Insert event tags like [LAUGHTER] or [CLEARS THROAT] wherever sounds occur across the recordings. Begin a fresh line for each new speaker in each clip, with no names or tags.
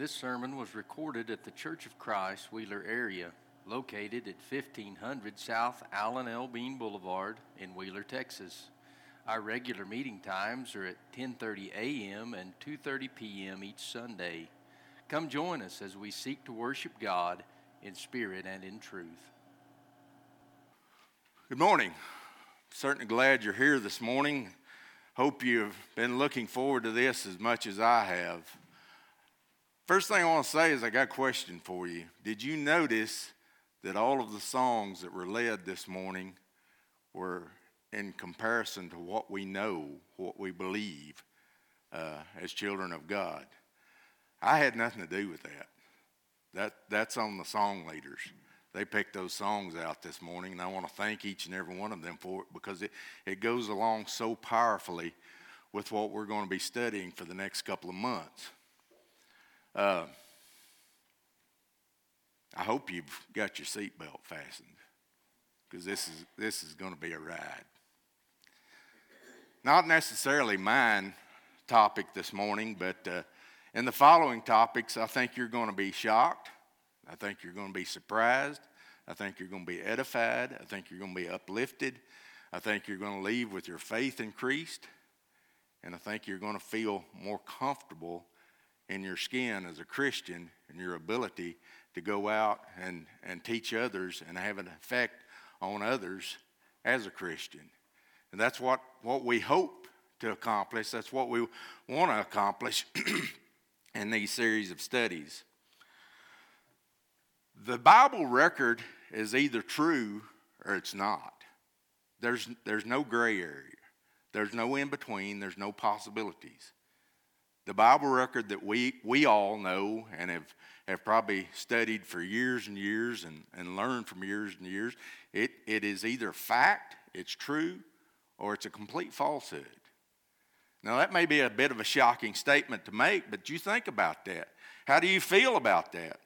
This sermon was recorded at the Church of Christ, Wheeler area, located at 1500 South Alan L. Bean Boulevard in Wheeler, Texas. Our regular meeting times are at 10:30 a.m. and 2:30 p.m. each Sunday. Come join us as we seek to worship God in spirit and in truth.
Good morning. Certainly glad you're here this morning. Hope you've been looking forward to this as much as I have. First thing I want to say is I got a question for you. Did you notice that all of the songs that were led this morning were in comparison to what we know, what we believe uh, as children of God? I had nothing to do with that. That that's on the song leaders. They picked those songs out this morning, and I want to thank each and every one of them for it because it, it goes along so powerfully with what we're going to be studying for the next couple of months. Uh, I hope you've got your seatbelt fastened because this is, this is going to be a ride. Not necessarily mine topic this morning, but uh, in the following topics, I think you're going to be shocked. I think you're going to be surprised. I think you're going to be edified. I think you're going to be uplifted. I think you're going to leave with your faith increased. And I think you're going to feel more comfortable in your skin as a Christian and your ability to go out and, and teach others and have an effect on others as a Christian. And that's what, what we hope to accomplish. That's what we want to accomplish [CLEARS THROAT] in these series of studies. The Bible record is either true or it's not. There's, there's no gray area, there's no in between, there's no possibilities. The Bible record that we, we all know and have, have probably studied for years and years and, and learned from years and years, it, it is either fact, it's true, or it's a complete falsehood. Now, that may be a bit of a shocking statement to make, but you think about that. How do you feel about that?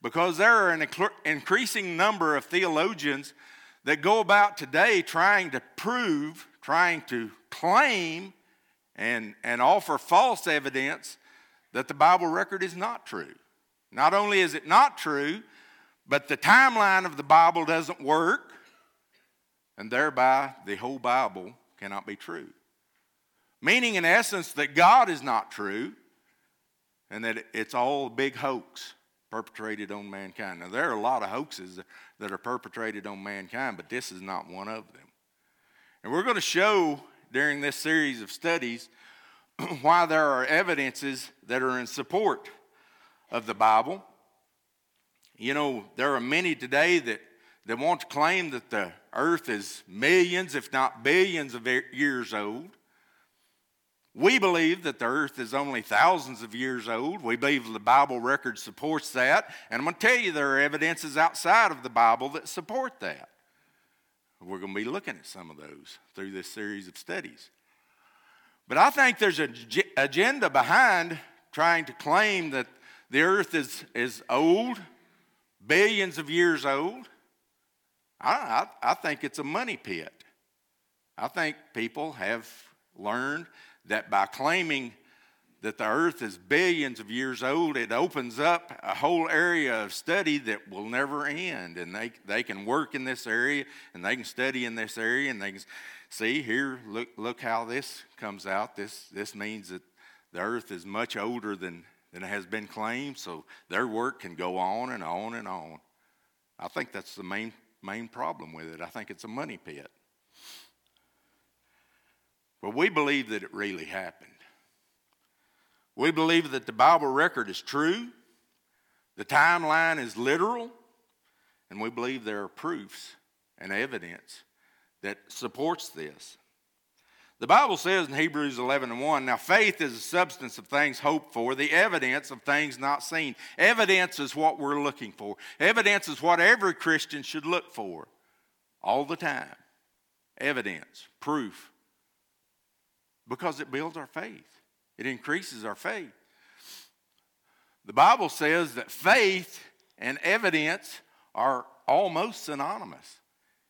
Because there are an increasing number of theologians that go about today trying to prove, trying to claim and, and offer false evidence that the Bible record is not true. Not only is it not true, but the timeline of the Bible doesn't work, and thereby the whole Bible cannot be true. Meaning, in essence, that God is not true and that it's all a big hoax perpetrated on mankind. Now, there are a lot of hoaxes that are perpetrated on mankind, but this is not one of them. And we're going to show during this series of studies [CLEARS THROAT] why there are evidences that are in support of the Bible. You know, there are many today that, that want to claim that the earth is millions, if not billions, of years old. We believe that the earth is only thousands of years old. We believe the Bible record supports that. And I'm going to tell you there are evidences outside of the Bible that support that. We're going to be looking at some of those through this series of studies. But I think there's an agenda behind trying to claim that the earth is, is old, billions of years old. I, I, I think it's a money pit. I think people have learned that by claiming that the earth is billions of years old, it opens up a whole area of study that will never end. And they, they can work in this area and they can study in this area and they can see here, look, look how this comes out. This, this means that the earth is much older than, than it has been claimed, so their work can go on and on and on. I think that's the main, main problem with it. I think it's a money pit. But we believe that it really happened. We believe that the Bible record is true, the timeline is literal, and we believe there are proofs and evidence that supports this. The Bible says in Hebrews 11 and 1, now faith is the substance of things hoped for, the evidence of things not seen. Evidence is what we're looking for. Evidence is what every Christian should look for all the time. Evidence, proof, because it builds our faith it increases our faith. The Bible says that faith and evidence are almost synonymous.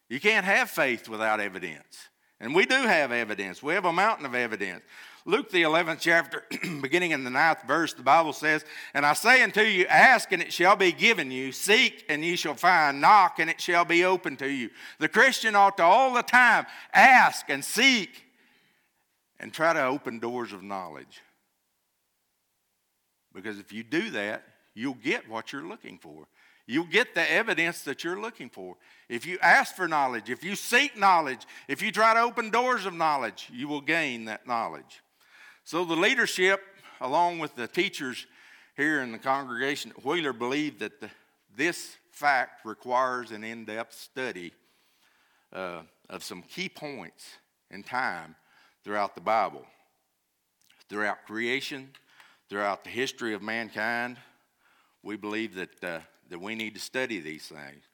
You can't have faith without evidence. And we do have evidence. We have a mountain of evidence. Luke, the 11th chapter, [CLEARS THROAT] beginning in the ninth verse, the Bible says, And I say unto you, ask and it shall be given you, seek and ye shall find, knock and it shall be opened to you. The Christian ought to all the time ask and seek and try to open doors of knowledge. Because if you do that, you'll get what you're looking for. You'll get the evidence that you're looking for. If you ask for knowledge, if you seek knowledge, if you try to open doors of knowledge, you will gain that knowledge. So the leadership, along with the teachers here in the congregation at Wheeler, believe that the, this fact requires an in depth study uh, of some key points in time throughout the Bible, throughout creation, throughout the history of mankind. We believe that, uh, that we need to study these things.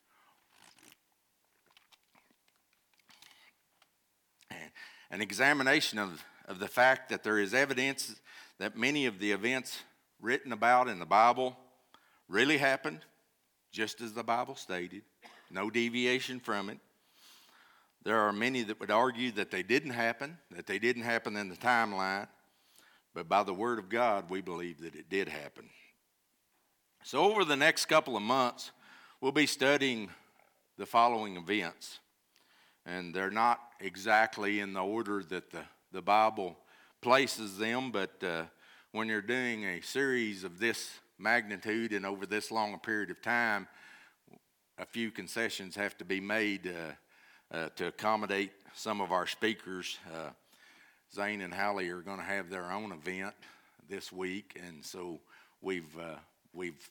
And an examination of, of the fact that there is evidence that many of the events written about in the Bible really happened, just as the Bible stated, no deviation from it there are many that would argue that they didn't happen, that they didn't happen in the timeline, but by the Word of God, we believe that it did happen. So, over the next couple of months, we'll be studying the following events. And they're not exactly in the order that the, the Bible places them, but uh, when you're doing a series of this magnitude and over this long a period of time, a few concessions have to be made. Uh, uh, to accommodate some of our speakers. Uh, Zane and Hallie are going to have their own event this week, and so we've uh, we've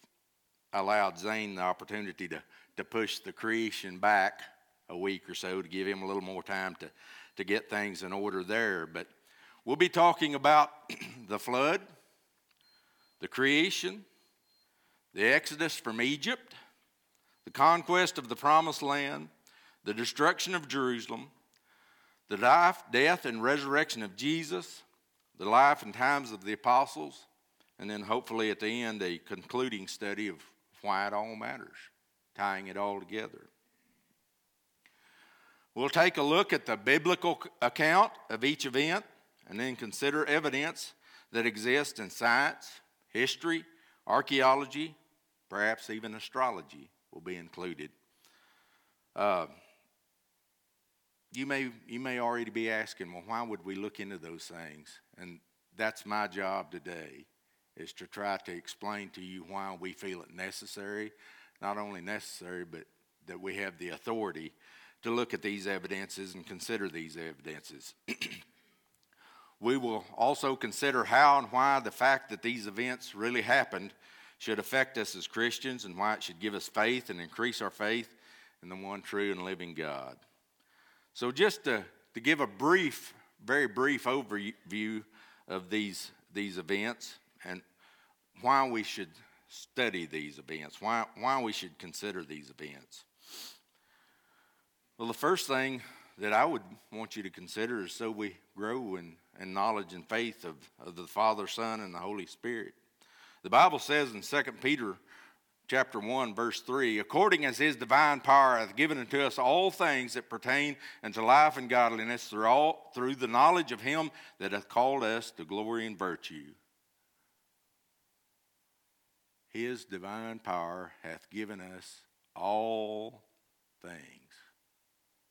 allowed Zane the opportunity to to push the creation back a week or so to give him a little more time to to get things in order there. But we'll be talking about [CLEARS THROAT] the flood, the creation, the exodus from Egypt, the conquest of the promised land, the destruction of Jerusalem, the life, death, and resurrection of Jesus, the life and times of the apostles, and then hopefully at the end, a concluding study of why it all matters, tying it all together. We'll take a look at the biblical account of each event and then consider evidence that exists in science, history, archaeology, perhaps even astrology will be included. Uh, you may, you may already be asking, well, why would we look into those things? And that's my job today, is to try to explain to you why we feel it necessary, not only necessary, but that we have the authority to look at these evidences and consider these evidences. [CLEARS THROAT] we will also consider how and why the fact that these events really happened should affect us as Christians and why it should give us faith and increase our faith in the one true and living God. So, just to, to give a brief, very brief overview of these, these events and why we should study these events, why, why we should consider these events. Well, the first thing that I would want you to consider is so we grow in, in knowledge and faith of, of the Father, Son, and the Holy Spirit. The Bible says in 2 Peter chapter 1, verse 3 According as his divine power hath given unto us all things that pertain unto life and godliness through, all, through the knowledge of him that hath called us to glory and virtue. His divine power hath given us all things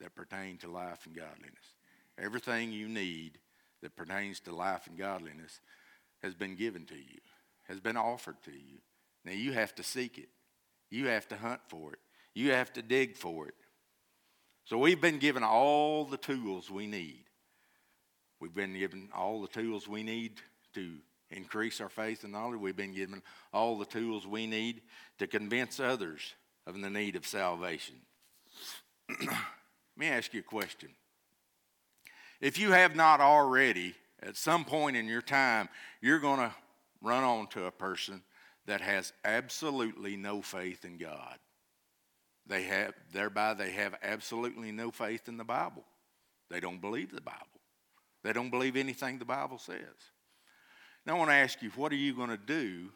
that pertain to life and godliness. Everything you need that pertains to life and godliness has been given to you, has been offered to you. Now you have to seek it, you have to hunt for it, you have to dig for it. So we've been given all the tools we need. We've been given all the tools we need to increase our faith and knowledge. We've been given all the tools we need to convince others of the need of salvation. [CLEARS THROAT] Let me ask you a question. If you have not already, at some point in your time, you're going to run on to a person that has absolutely no faith in God. They have, thereby, they have absolutely no faith in the Bible. They don't believe the Bible. They don't believe anything the Bible says. Now, I want to ask you, what are you going to do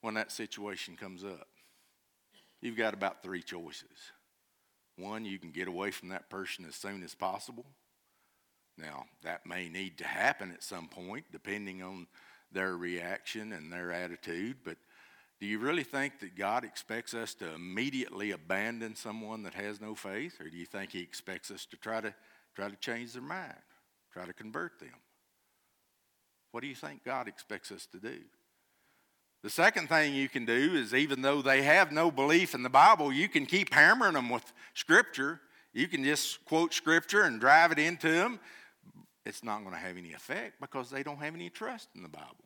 when that situation comes up? You've got about three choices. One, you can get away from that person as soon as possible. Now, that may need to happen at some point, depending on their reaction and their attitude. But do you really think that God expects us to immediately abandon someone that has no faith, or do you think He expects us to try to try to change their mind, try to convert them? What do you think God expects us to do? The second thing you can do is, even though they have no belief in the Bible, you can keep hammering them with Scripture. You can just quote Scripture and drive it into them it's not going to have any effect because they don't have any trust in the Bible.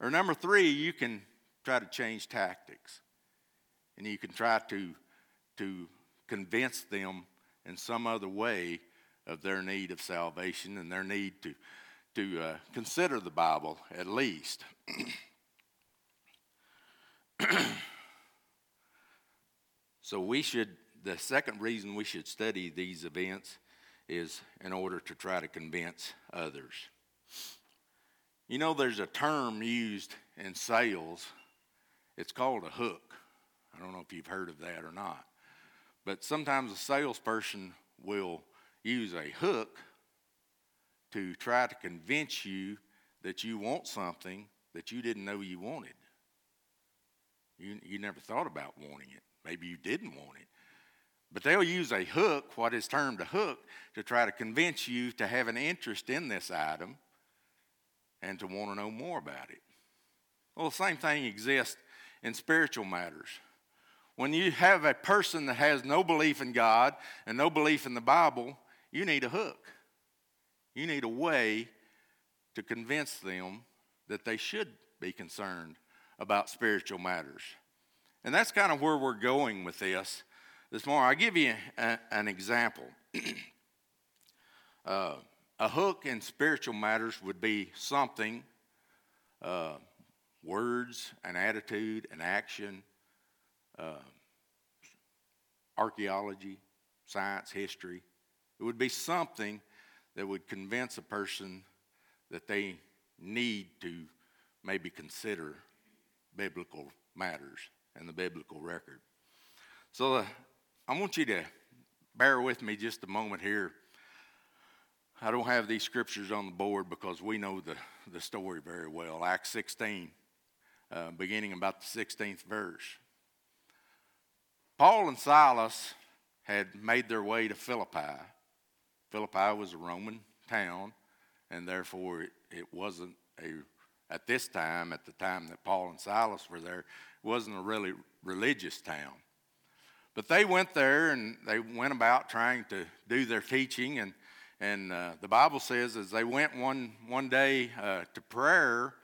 Or number three, you can try to change tactics and you can try to, to convince them in some other way of their need of salvation and their need to, to uh, consider the Bible at least. [CLEARS THROAT] so we should, the second reason we should study these events is in order to try to convince others. You know, there's a term used in sales, it's called a hook. I don't know if you've heard of that or not, but sometimes a salesperson will use a hook to try to convince you that you want something that you didn't know you wanted. You, you never thought about wanting it. Maybe you didn't want it. But they'll use a hook, what is termed a hook, to try to convince you to have an interest in this item and to want to know more about it. Well, the same thing exists in spiritual matters. When you have a person that has no belief in God and no belief in the Bible, you need a hook. You need a way to convince them that they should be concerned about spiritual matters. And that's kind of where we're going with this this morning. I'll give you a, an example. [CLEARS THROAT] uh, a hook in spiritual matters would be something, uh, words, an attitude, an action, uh, archaeology, science, history. It would be something that would convince a person that they need to maybe consider biblical matters and the biblical record. So the uh, I want you to bear with me just a moment here. I don't have these scriptures on the board because we know the, the story very well. Acts 16, uh, beginning about the 16th verse. Paul and Silas had made their way to Philippi. Philippi was a Roman town, and therefore it, it wasn't a, at this time, at the time that Paul and Silas were there, it wasn't a really religious town. But they went there and they went about trying to do their teaching. And, and uh, the Bible says, as they went one, one day uh, to prayer,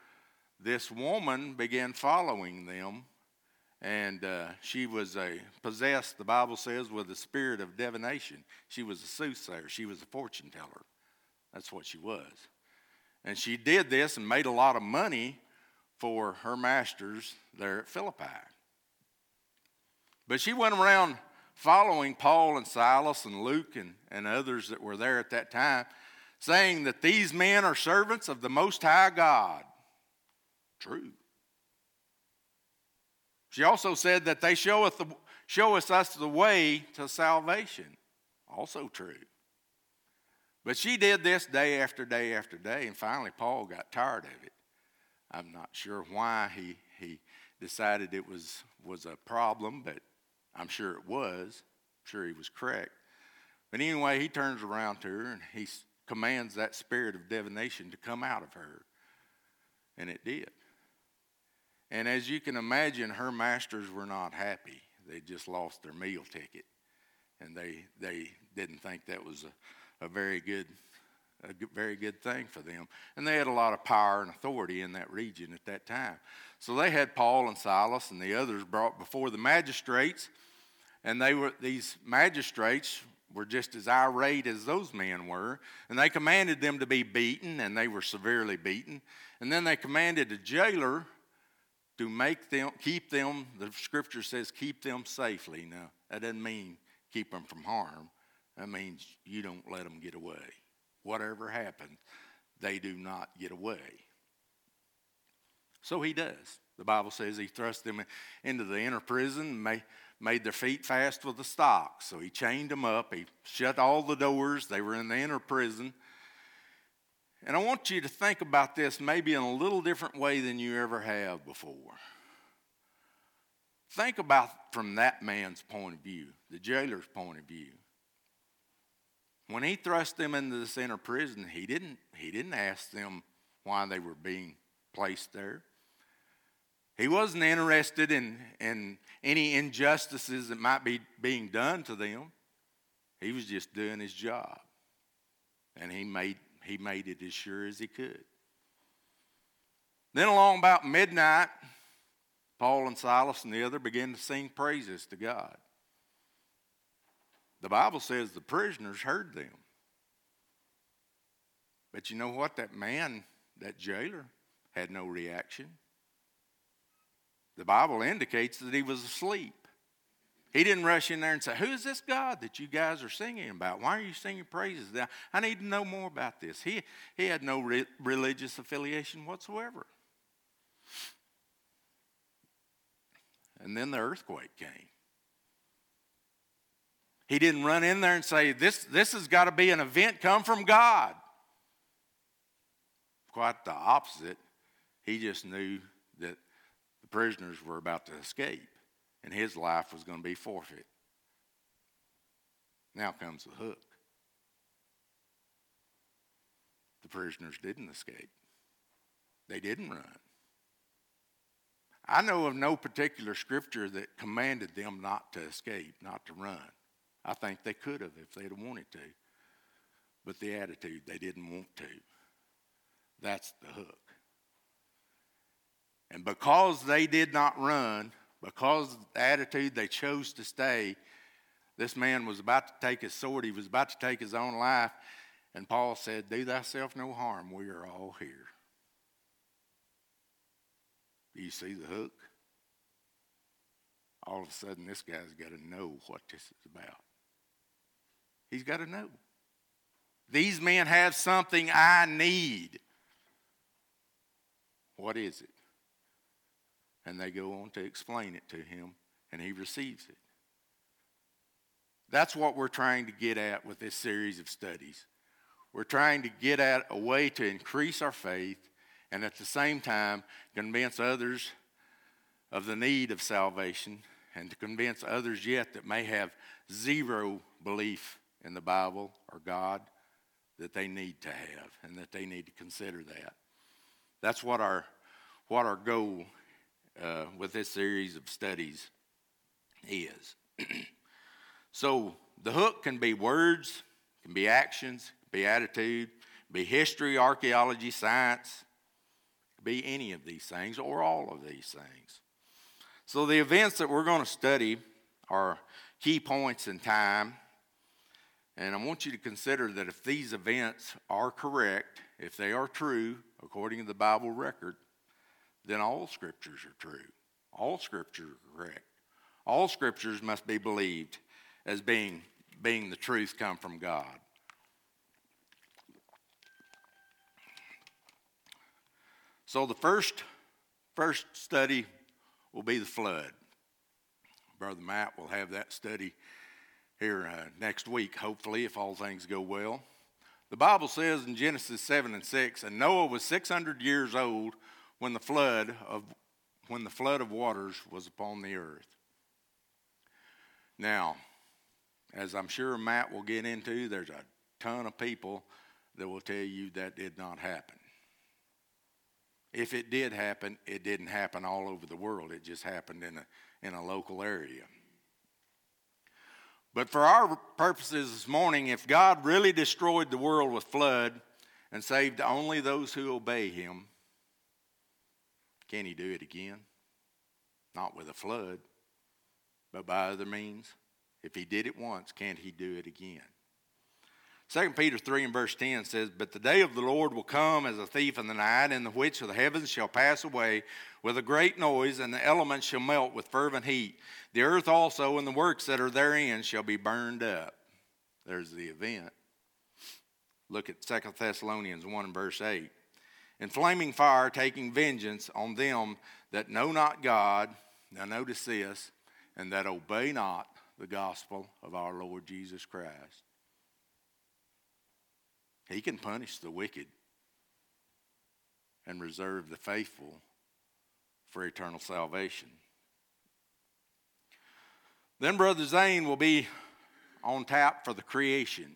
this woman began following them. And uh, she was a, possessed, the Bible says, with the spirit of divination. She was a soothsayer, she was a fortune teller. That's what she was. And she did this and made a lot of money for her masters there at Philippi. But she went around following Paul and Silas and Luke and, and others that were there at that time, saying that these men are servants of the Most High God. True. She also said that they showeth, the, showeth us the way to salvation. Also true. But she did this day after day after day, and finally Paul got tired of it. I'm not sure why he, he decided it was, was a problem, but I'm sure it was. I'm sure he was correct. But anyway, he turns around to her and he commands that spirit of divination to come out of her. And it did. And as you can imagine, her masters were not happy. They just lost their meal ticket. And they, they didn't think that was a, a very good a very good thing for them. And they had a lot of power and authority in that region at that time. So they had Paul and Silas and the others brought before the magistrates, and they were these magistrates were just as irate as those men were, and they commanded them to be beaten, and they were severely beaten. And then they commanded a jailer to make them keep them, the scripture says keep them safely. Now, that doesn't mean keep them from harm. That means you don't let them get away whatever happens, they do not get away. So he does. The Bible says he thrust them into the inner prison, made, made their feet fast with the stocks. So he chained them up, he shut all the doors. They were in the inner prison. And I want you to think about this maybe in a little different way than you ever have before. Think about from that man's point of view, the jailer's point of view. When he thrust them into the center prison, he didn't, he didn't ask them why they were being placed there. He wasn't interested in, in any injustices that might be being done to them. He was just doing his job. And he made, he made it as sure as he could. Then, along about midnight, Paul and Silas and the other began to sing praises to God. The Bible says the prisoners heard them. But you know what? That man, that jailer, had no reaction. The Bible indicates that he was asleep. He didn't rush in there and say, Who is this God that you guys are singing about? Why are you singing praises? Now, I need to know more about this. He, he had no re- religious affiliation whatsoever. And then the earthquake came. He didn't run in there and say, This, this has got to be an event come from God. Quite the opposite. He just knew that the prisoners were about to escape and his life was going to be forfeit. Now comes the hook. The prisoners didn't escape, they didn't run. I know of no particular scripture that commanded them not to escape, not to run. I think they could have if they'd have wanted to. But the attitude, they didn't want to. That's the hook. And because they did not run, because the attitude they chose to stay, this man was about to take his sword, he was about to take his own life. And Paul said, Do thyself no harm, we are all here. Do you see the hook? All of a sudden, this guy's got to know what this is about. He's got to know. These men have something I need. What is it? And they go on to explain it to him, and he receives it. That's what we're trying to get at with this series of studies. We're trying to get at a way to increase our faith and at the same time convince others of the need of salvation and to convince others yet that may have zero belief in the Bible or God that they need to have and that they need to consider that. That's what our, what our goal uh, with this series of studies is. [CLEARS THROAT] so the hook can be words, can be actions, can be attitude, be history, archaeology, science, be any of these things or all of these things. So the events that we're going to study are key points in time and I want you to consider that if these events are correct, if they are true according to the Bible record, then all scriptures are true. All scriptures are correct. All scriptures must be believed as being, being the truth come from God. So the first, first study will be the flood. Brother Matt will have that study here uh, next week, hopefully, if all things go well. The Bible says in Genesis 7 and 6, and Noah was 600 years old when the flood of, when the flood of waters was upon the earth. Now, as I'm sure Matt will get into, there's a ton of people that will tell you that did not happen. If it did happen, it didn't happen all over the world. It just happened in a, in a local area. But for our purposes this morning, if God really destroyed the world with flood and saved only those who obey him, can he do it again? Not with a flood, but by other means. If he did it once, can't he do it again? 2 Peter 3 and verse 10 says, But the day of the Lord will come as a thief in the night, in the which the heavens shall pass away with a great noise, and the elements shall melt with fervent heat. The earth also and the works that are therein shall be burned up. There's the event. Look at 2 Thessalonians 1 and verse 8. In flaming fire, taking vengeance on them that know not God, now notice this, and that obey not the gospel of our Lord Jesus Christ. He can punish the wicked and reserve the faithful for eternal salvation. Then Brother Zane will be on tap for the creation.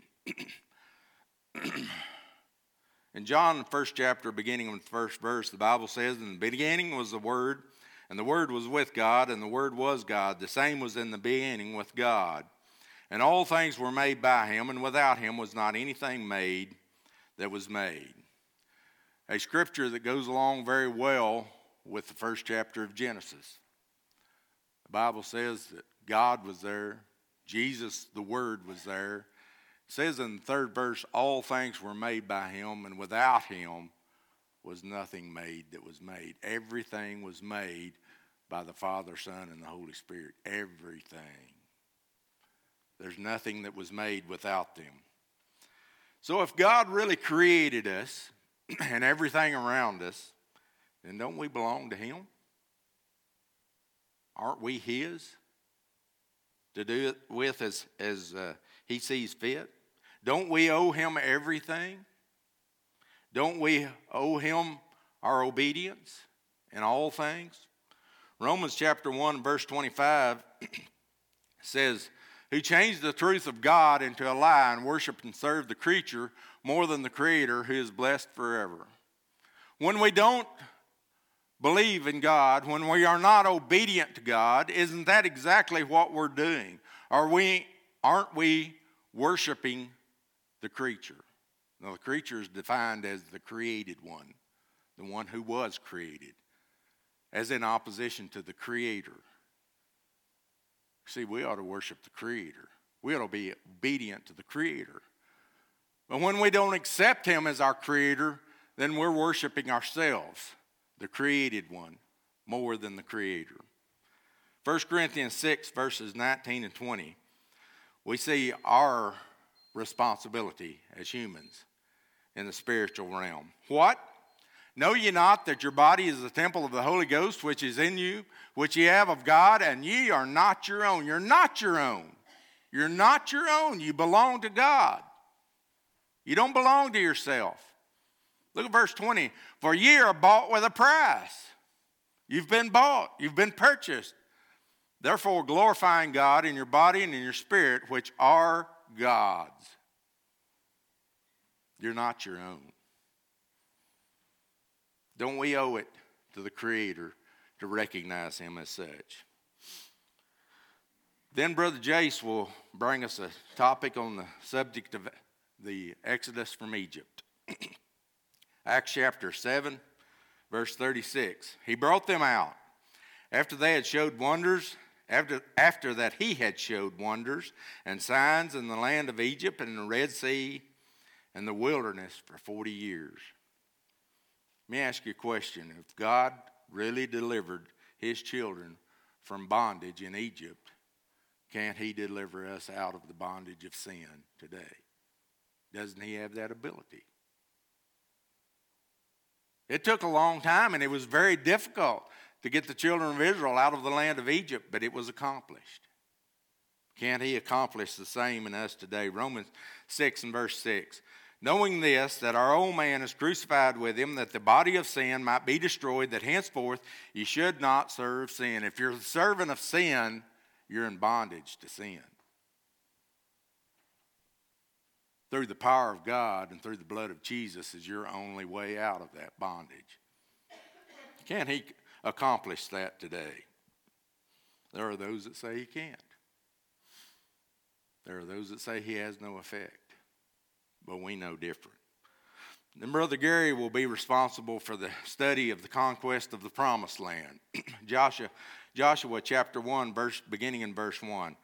[CLEARS THROAT] in John, the first chapter, beginning in the first verse, the Bible says, In the beginning was the Word, and the Word was with God, and the Word was God. The same was in the beginning with God. And all things were made by Him, and without Him was not anything made that was made. A scripture that goes along very well with the first chapter of Genesis. The Bible says that God was there, Jesus, the Word, was there. It says in the third verse, all things were made by him, and without him was nothing made that was made. Everything was made by the Father, Son, and the Holy Spirit. Everything. There's nothing that was made without them. So, if God really created us [CLEARS THROAT] and everything around us, then don't we belong to Him? Aren't we His to do it with as, as uh, He sees fit? Don't we owe Him everything? Don't we owe Him our obedience in all things? Romans chapter 1, verse 25 [CLEARS THROAT] says, who changed the truth of God into a lie and worshiped and served the creature more than the Creator who is blessed forever. When we don't believe in God, when we are not obedient to God, isn't that exactly what we're doing? Are we, aren't we worshiping the creature? Now, the creature is defined as the created one, the one who was created, as in opposition to the Creator. See, we ought to worship the Creator. We ought to be obedient to the Creator. But when we don't accept Him as our Creator, then we're worshiping ourselves, the created one, more than the Creator. 1 Corinthians 6, verses 19 and 20, we see our responsibility as humans in the spiritual realm. What? Know ye not that your body is the temple of the Holy Ghost which is in you, which ye have of God, and ye are not your own? You're not your own. You're not your own. You belong to God. You don't belong to yourself. Look at verse 20. For ye are bought with a price. You've been bought, you've been purchased. Therefore, glorifying God in your body and in your spirit, which are God's. You're not your own. Don't we owe it to the Creator to recognize Him as such? Then Brother Jace will bring us a topic on the subject of the Exodus from Egypt. [CLEARS THROAT] Acts chapter 7, verse 36. He brought them out. After they had showed wonders, after, after that he had showed wonders and signs in the land of Egypt and the Red Sea and the wilderness for 40 years. Let me ask you a question. If God really delivered his children from bondage in Egypt, can't he deliver us out of the bondage of sin today? Doesn't he have that ability? It took a long time and it was very difficult to get the children of Israel out of the land of Egypt, but it was accomplished. Can't he accomplish the same in us today? Romans 6 and verse 6 knowing this, that our old man is crucified with him, that the body of sin might be destroyed, that henceforth you should not serve sin. If you're the servant of sin, you're in bondage to sin. Through the power of God and through the blood of Jesus is your only way out of that bondage. Can he accomplish that today? There are those that say he can't. There are those that say he has no effect but we know different. Then Brother Gary will be responsible for the study of the conquest of the promised land. [CLEARS THROAT] Joshua, Joshua chapter 1, verse, beginning in verse 1.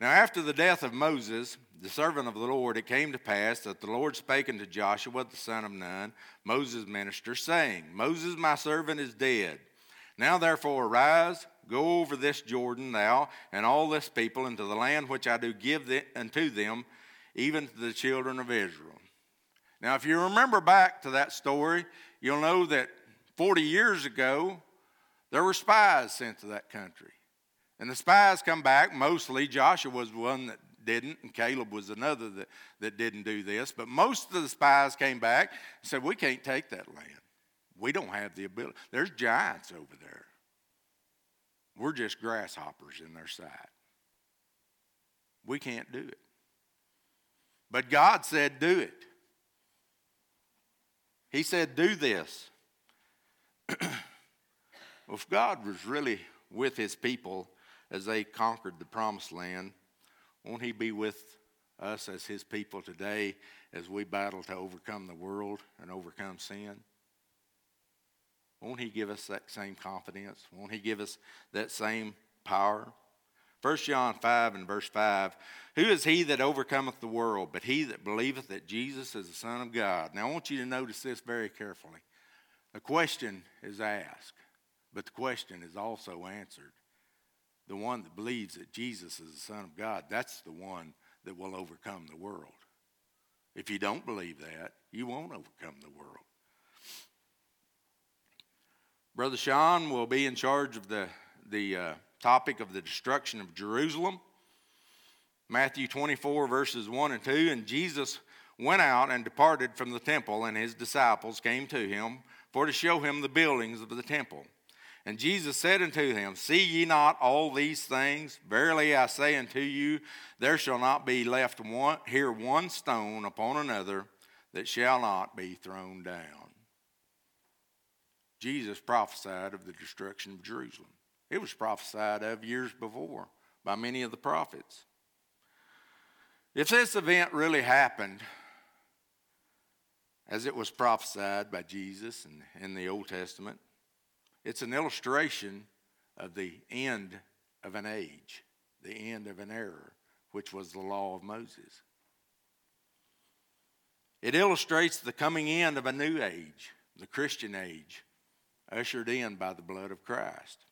Now, after the death of Moses, the servant of the Lord, it came to pass that the Lord spake unto Joshua, the son of Nun, Moses' minister, saying, Moses, my servant, is dead. Now, therefore, arise, go over this Jordan, thou and all this people, into the land which I do give the, unto them even to the children of Israel. Now, if you remember back to that story, you'll know that 40 years ago, there were spies sent to that country. And the spies come back, mostly Joshua was one that didn't, and Caleb was another that, that didn't do this. But most of the spies came back and said, We can't take that land. We don't have the ability. There's giants over there. We're just grasshoppers in their sight. We can't do it. But God said, Do it. He said, Do this. [CLEARS THROAT] well, if God was really with his people as they conquered the promised land, won't he be with us as his people today as we battle to overcome the world and overcome sin? Won't he give us that same confidence? Won't he give us that same power? 1 John 5 and verse 5 Who is he that overcometh the world, but he that believeth that Jesus is the Son of God? Now, I want you to notice this very carefully. The question is asked, but the question is also answered. The one that believes that Jesus is the Son of God, that's the one that will overcome the world. If you don't believe that, you won't overcome the world. Brother Sean will be in charge of the, the uh, topic of the destruction of Jerusalem. Matthew 24, verses 1 and 2. And Jesus went out and departed from the temple, and his disciples came to him for to show him the buildings of the temple. And Jesus said unto them, See ye not all these things? Verily I say unto you, there shall not be left one, here one stone upon another that shall not be thrown down. Jesus prophesied of the destruction of Jerusalem. It was prophesied of years before by many of the prophets. If this event really happened, as it was prophesied by Jesus and in the Old Testament, it's an illustration of the end of an age, the end of an era, which was the law of Moses. It illustrates the coming end of a new age, the Christian age, ushered in by the blood of Christ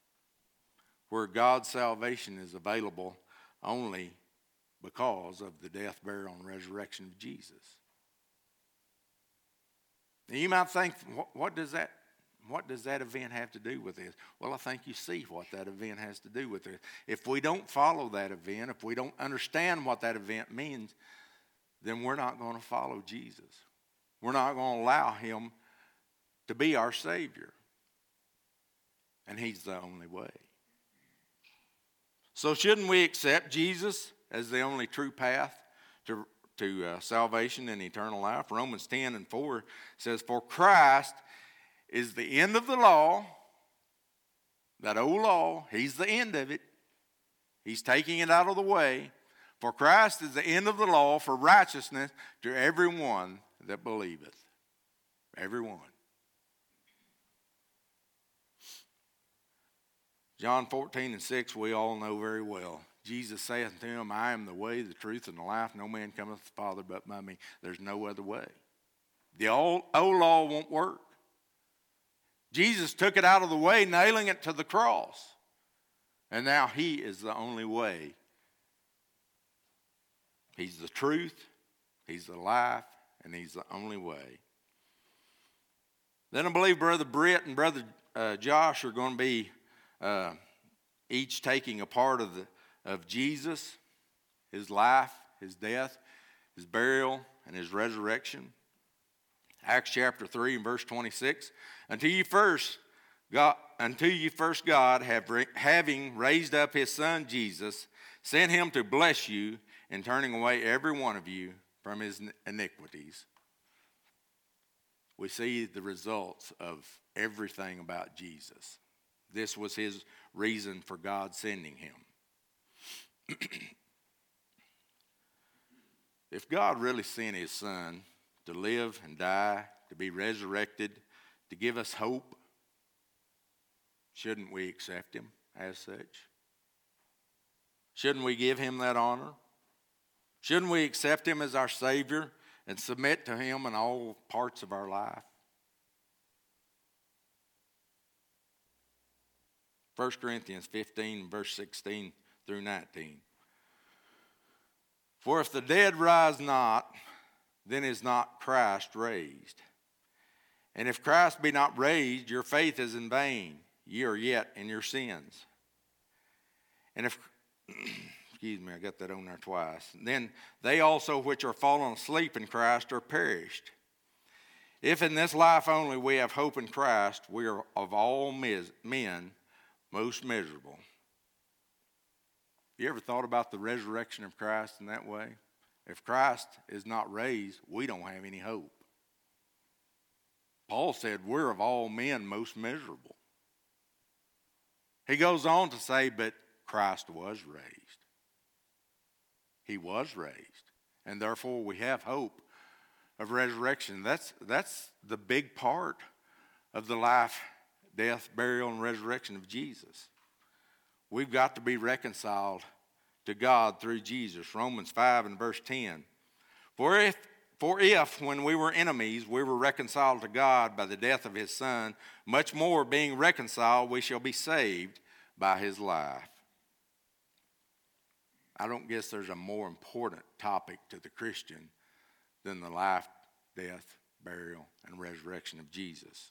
where God's salvation is available only because of the death, burial, and resurrection of Jesus. Now you might think, what, does that what does that event have to do with this? Well, I think you see what that event has to do with this. If we don't follow that event, if we don't understand what that event means, then we're not going to follow Jesus. We're not going to allow him to be our Savior. And he's the only way. So, shouldn't we accept Jesus as the only true path to, to uh, salvation and eternal life? Romans 10 and 4 says, For Christ is the end of the law, that old law, he's the end of it. He's taking it out of the way. For Christ is the end of the law for righteousness to everyone that believeth. Everyone. John 14 and 6, we all know very well. Jesus saith unto him, I am the way, the truth, and the life. No man cometh to the Father but by me. There's no other way. The old, old law won't work. Jesus took it out of the way, nailing it to the cross. And now he is the only way. He's the truth, he's the life, and he's the only way. Then I believe Brother Britt and Brother uh, Josh are going to be uh, each taking a part of, the, of Jesus, his life, his death, his burial, and his resurrection. Acts chapter 3 and verse 26. Until you first God, until you first God have having raised up his son Jesus, sent him to bless you and turning away every one of you from his iniquities. We see the results of everything about Jesus. This was his reason for God sending him. [CLEARS THROAT] if God really sent his son to live and die, to be resurrected, to give us hope, shouldn't we accept him as such? Shouldn't we give him that honor? Shouldn't we accept him as our Savior and submit to him in all parts of our life? 1 Corinthians 15, verse 16 through 19. For if the dead rise not, then is not Christ raised. And if Christ be not raised, your faith is in vain. Ye are yet in your sins. And if, [CLEARS THROAT] excuse me, I got that on there twice. Then they also which are fallen asleep in Christ are perished. If in this life only we have hope in Christ, we are of all men most miserable. You ever thought about the resurrection of Christ in that way? If Christ is not raised, we don't have any hope. Paul said, We're of all men most miserable. He goes on to say, But Christ was raised. He was raised. And therefore, we have hope of resurrection. That's, that's the big part of the life death, burial, and resurrection of Jesus. We've got to be reconciled to God through Jesus. Romans 5 and verse 10. For if, for if when we were enemies, we were reconciled to God by the death of his Son, much more being reconciled, we shall be saved by his life. I don't guess there's a more important topic to the Christian than the life, death, burial, and resurrection of Jesus.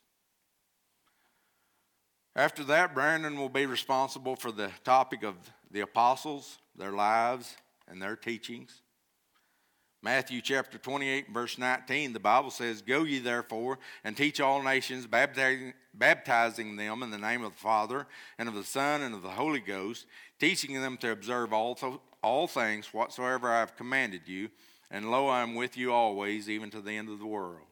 After that, Brandon will be responsible for the topic of the apostles, their lives, and their teachings. Matthew chapter 28, verse 19, the Bible says, Go ye therefore and teach all nations, baptizing, them in the name of the Father, and of the Son, and of the Holy Ghost, teaching them to observe all, th- all things whatsoever I have commanded you. And lo, I am with you always, even to the end of the world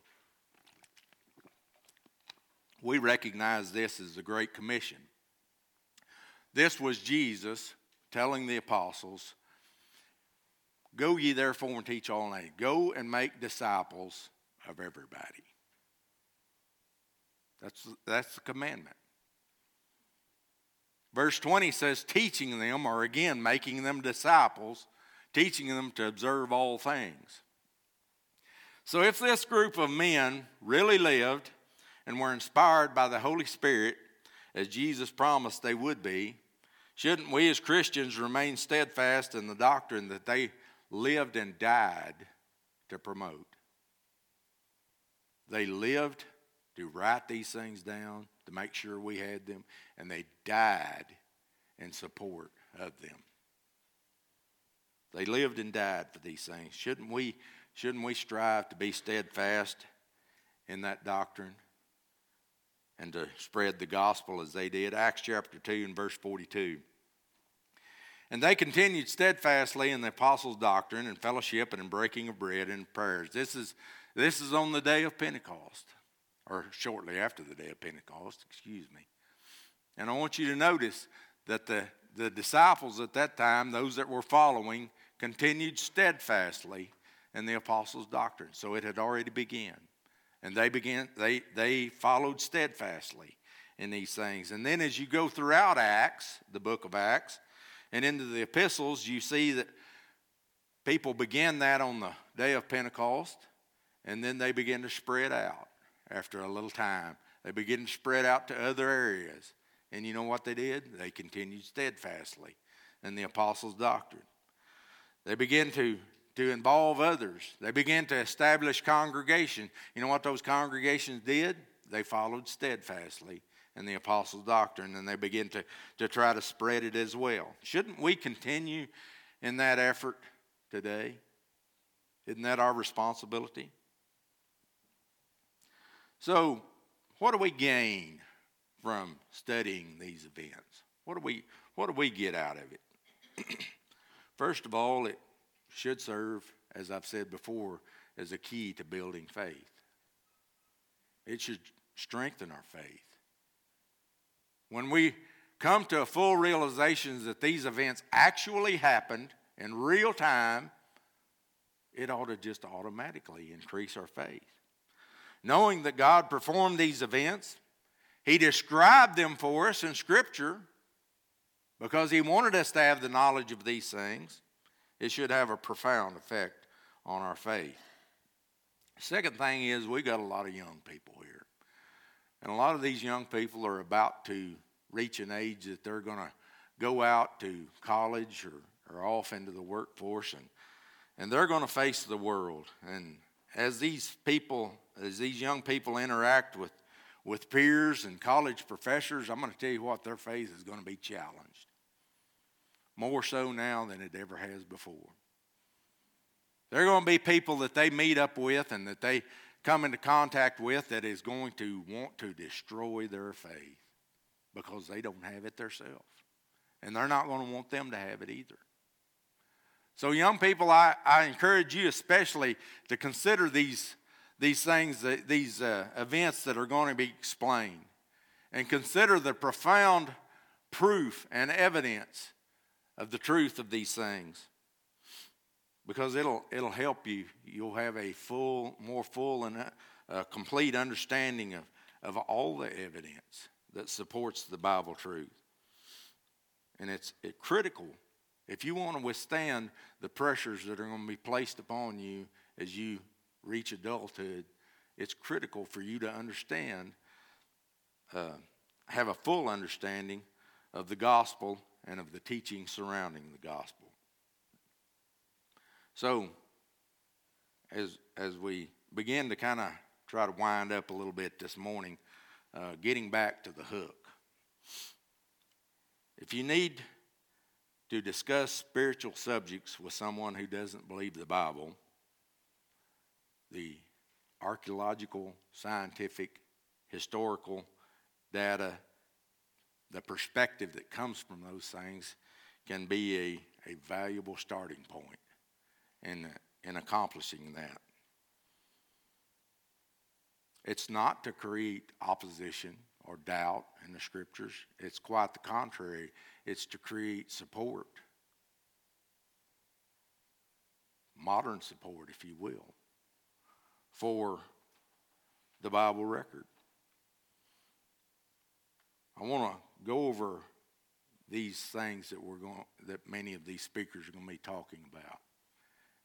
we recognize this as the Great Commission. This was Jesus telling the apostles, Go ye therefore and teach all nations. Go and make disciples of everybody. That's, that's the commandment. Verse 20 says, teaching them, or again, making them disciples, teaching them to observe all things. So if this group of men really lived and were inspired by the Holy Spirit, as Jesus promised they would be, shouldn't we as Christians remain steadfast in the doctrine that they lived and died to promote? They lived to write these things down, to make sure we had them, and they died in support of them. They lived and died for these things. Shouldn't we, shouldn't we strive to be steadfast in that doctrine? and to spread the gospel as they did. Acts chapter 2 and verse 42. And they continued steadfastly in the apostles' doctrine and fellowship and in breaking of bread and prayers. This is, this is on the day of Pentecost, or shortly after the day of Pentecost, excuse me. And I want you to notice that the, the disciples at that time, those that were following, continued steadfastly in the apostles' doctrine. So it had already begun. And they began, they, they followed steadfastly in these things. And then as you go throughout Acts, the book of Acts, and into the epistles, you see that people began that on the day of Pentecost, and then they begin to spread out after a little time. They begin to spread out to other areas. And you know what they did? They continued steadfastly in the apostles' doctrine. They began to to involve others. They began to establish congregations. You know what those congregations did? They followed steadfastly in the apostles' doctrine and they began to, to try to spread it as well. Shouldn't we continue in that effort today? Isn't that our responsibility? So, what do we gain from studying these events? What do we, what do we get out of it? [CLEARS THROAT] First of all, it should serve, as I've said before, as a key to building faith. It should strengthen our faith. When we come to a full realization that these events actually happened in real time, it ought to just automatically increase our faith. Knowing that God performed these events, He described them for us in Scripture because He wanted us to have the knowledge of these things. It should have a profound effect on our faith. Second thing is, we got a lot of young people here. And a lot of these young people are about to reach an age that they're going to go out to college or, or off into the workforce and, and they're going to face the world. And as these people, as these young people interact with, with peers and college professors, I'm going to tell you what, their faith is going to be challenged more so now than it ever has before. There are going to be people that they meet up with and that they come into contact with that is going to want to destroy their faith because they don't have it themselves. And they're not going to want them to have it either. So, young people, I, I encourage you especially to consider these, these things, these uh, events that are going to be explained, and consider the profound proof and evidence of the truth of these things because it'll, it'll help you. You'll have a full, more full and a, uh, a uh, complete understanding of, of all the evidence that supports the Bible truth. And it's it critical if you want to withstand the pressures that are going to be placed upon you as you reach adulthood, it's critical for you to understand, uh, have a full understanding of the gospel and of the teaching surrounding the gospel. So, as, as we begin to kind of try to wind up a little bit this morning, uh, getting back to the hook. If you need to discuss spiritual subjects with someone who doesn't believe the Bible, the archaeological, scientific, historical data the perspective that comes from those things can be a, a valuable starting point in, in accomplishing that. It's not to create opposition or doubt in the scriptures, it's quite the contrary, it's to create support. Modern support, if you will, for the Bible record. I want to go over these things that we're going that many of these speakers are going to be talking about.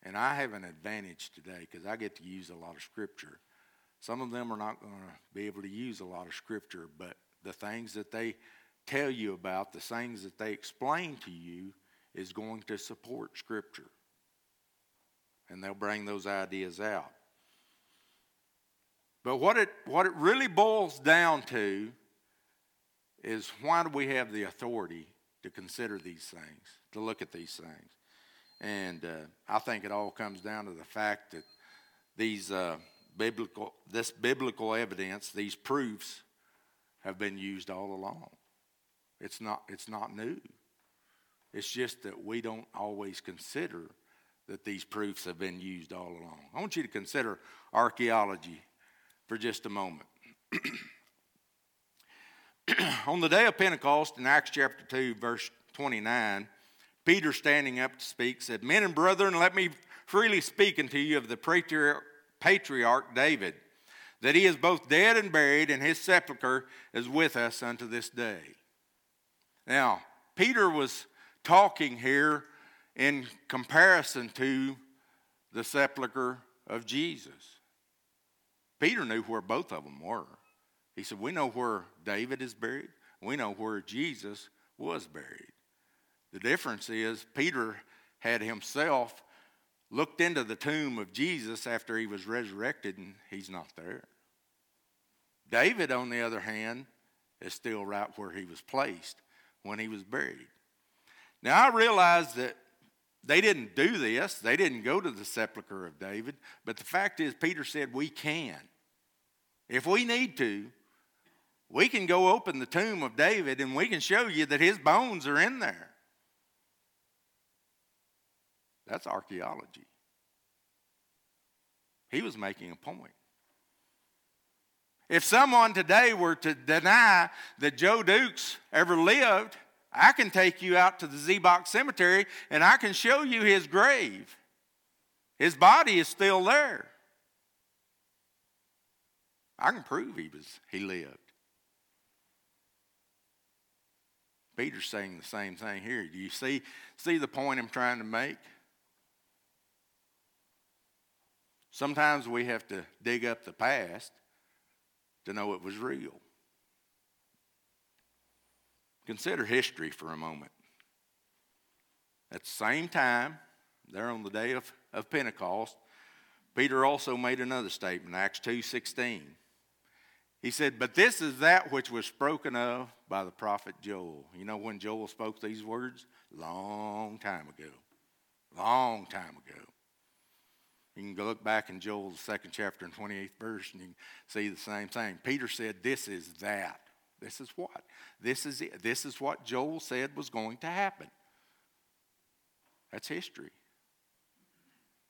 And I have an advantage today because I get to use a lot of scripture. Some of them are not going to be able to use a lot of scripture, but the things that they tell you about, the things that they explain to you, is going to support scripture. And they'll bring those ideas out. But what it, what it really boils down to is why do we have the authority to consider these things, to look at these things? And uh, I think it all comes down to the fact that these uh, biblical, this biblical evidence, these proofs, have been used all along. It's not, it's not new. It's just that we don't always consider that these proofs have been used all along. I want you to consider archaeology for just a moment. [CLEARS THROAT] [CLEARS THROAT] on the day of Pentecost in Acts chapter 2, verse 29, Peter, standing up to speak, said, Men and brethren, let me freely speak unto you of the patriarch, David, that he is both dead and buried, and his sepulchre is with us unto this day. Now, Peter was talking here in comparison to the sepulchre of Jesus. Peter knew where both of them were. He said, We know where David is buried, we know where Jesus was buried. The difference is Peter had himself looked into the tomb of Jesus after he was resurrected, and he's not there. David, on the other hand, is still right where he was placed when he was buried. Now, I realize that they didn't do this, they didn't go to the sepulchre of David, but the fact is, Peter said, We can. If we need to, we can go open the tomb of David and we can show you that his bones are in there. That's archaeology. He was making a point. If someone today were to deny that Joe Dukes ever lived, I can take you out to the Box Cemetery and I can show you his grave. His body is still there. I can prove he was he lived. Peter's saying the same thing here. Do you see, see the point I'm trying to make? Sometimes we have to dig up the past to know it was real. Consider history for a moment. At the same time, there on the day of, of Pentecost, Peter also made another statement, Acts 2 16. He said, But this is that which was spoken of by the prophet Joel. You know when Joel spoke these words? Long time ago. Long time ago. You can go look back in Joel, the second chapter and 28th verse, and you can see the same thing. Peter said, This is that. This is what? This is it. This is what Joel said was going to happen. That's history.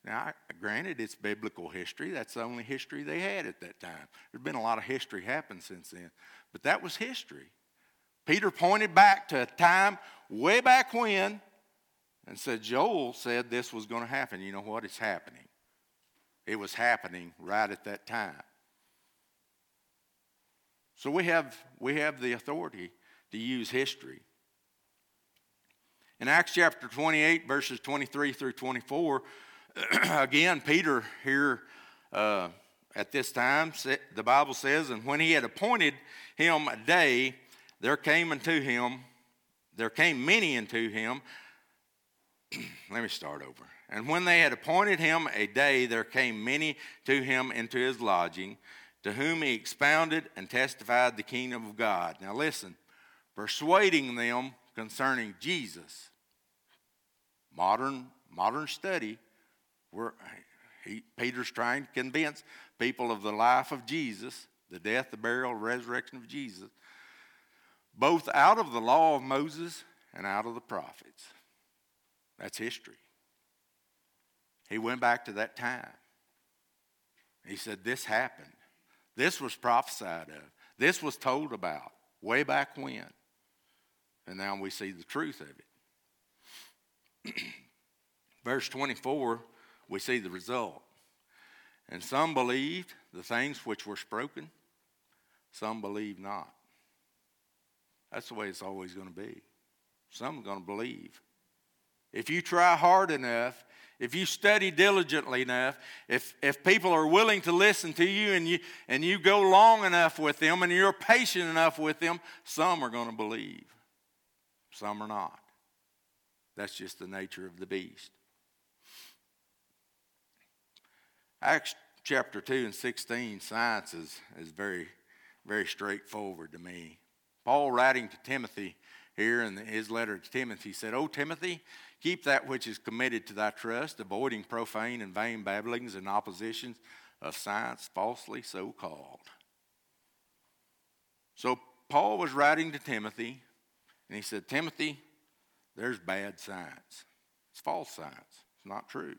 Now, granted, it's biblical history. That's the only history they had at that time. There's been a lot of history happen since then, but that was history. Peter pointed back to a time way back when and said, Joel said this was going to happen. You know what? It's happening. It was happening right at that time. So we have, we have the authority to use history. In Acts chapter 28, verses 23 through 24, [CLEARS THROAT] Again, Peter here uh, at this time, the Bible says, and when he had appointed him a day, there came unto him, there came many unto him. [CLEARS THROAT] Let me start over. And when they had appointed him a day, there came many to him into his lodging, to whom he expounded and testified the kingdom of God. Now listen, persuading them concerning Jesus. Modern modern study we're, he, Peter's trying to convince people of the life of Jesus, the death, the burial, resurrection of Jesus, both out of the law of Moses and out of the prophets. That's history. He went back to that time. He said, This happened. This was prophesied of. This was told about way back when. And now we see the truth of it. [CLEARS THROAT] Verse 24 we see the result. And some believed the things which were spoken, some believed not. That's the way it's always going to be. Some are going to believe. If you try hard enough, if you study diligently enough, if, if people are willing to listen to you and, you and you go long enough with them and you're patient enough with them, some are going to believe, some are not. That's just the nature of the beast. Acts chapter 2 and 16, science is, is very, very straightforward to me. Paul writing to Timothy here in his letter to Timothy said, O oh, Timothy, keep that which is committed to thy trust, avoiding profane and vain babblings and oppositions of science falsely so called. So Paul was writing to Timothy, and he said, Timothy, there's bad science. It's false science. It's not true.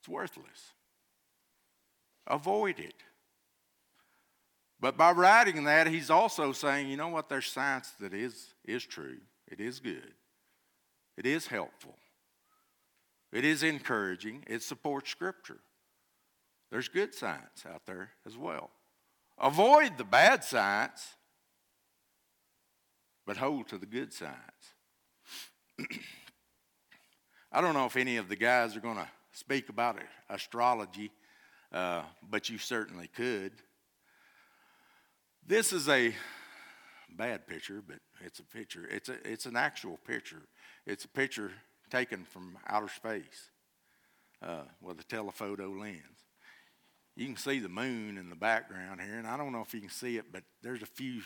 It's worthless avoid it. But by writing that, he's also saying, you know what, there's science that is, is true, it is good, it is helpful, it is encouraging, it supports Scripture. There's good science out there as well. Avoid the bad science, but hold to the good science. [CLEARS THROAT] I don't know if any of the guys are going to speak about astrology uh, but you certainly could. This is a bad picture, but it's a picture. It's, a, it's an actual picture. It's a picture taken from outer space uh, with a telephoto lens. You can see the moon in the background here, and I don't know if you can see it, but there's a few,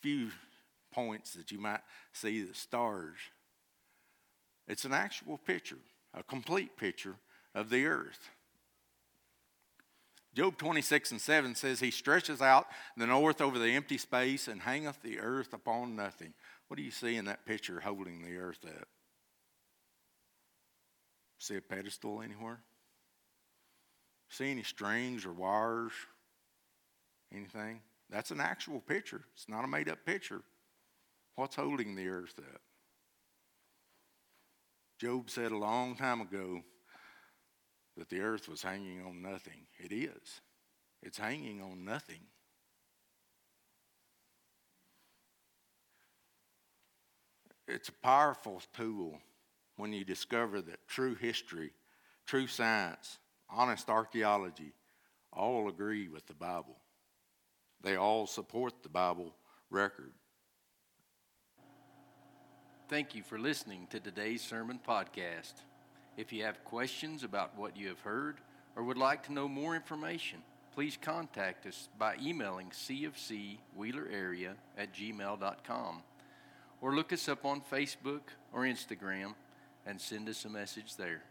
few points that you might see the stars. It's an actual picture, a complete picture of the earth. Job 26 and 7 says, He stretches out the north over the empty space and hangeth the earth upon nothing. What do you see in that picture holding the earth up? See a pedestal anywhere? See any strings or wires? Anything? That's an actual picture. It's not a made up picture. What's holding the earth up? Job said a long time ago, that the earth was hanging on nothing. It is, it's hanging on nothing. It's a powerful tool when you discover that true history, true science, honest archaeology all agree with the Bible. They all support the Bible record.
Thank you for listening to today's sermon podcast. If you have questions about what you have heard or would like to know more information, please contact us by emailing cfcwheelerarea at gmail.com or look us up on Facebook or Instagram and send us a message there.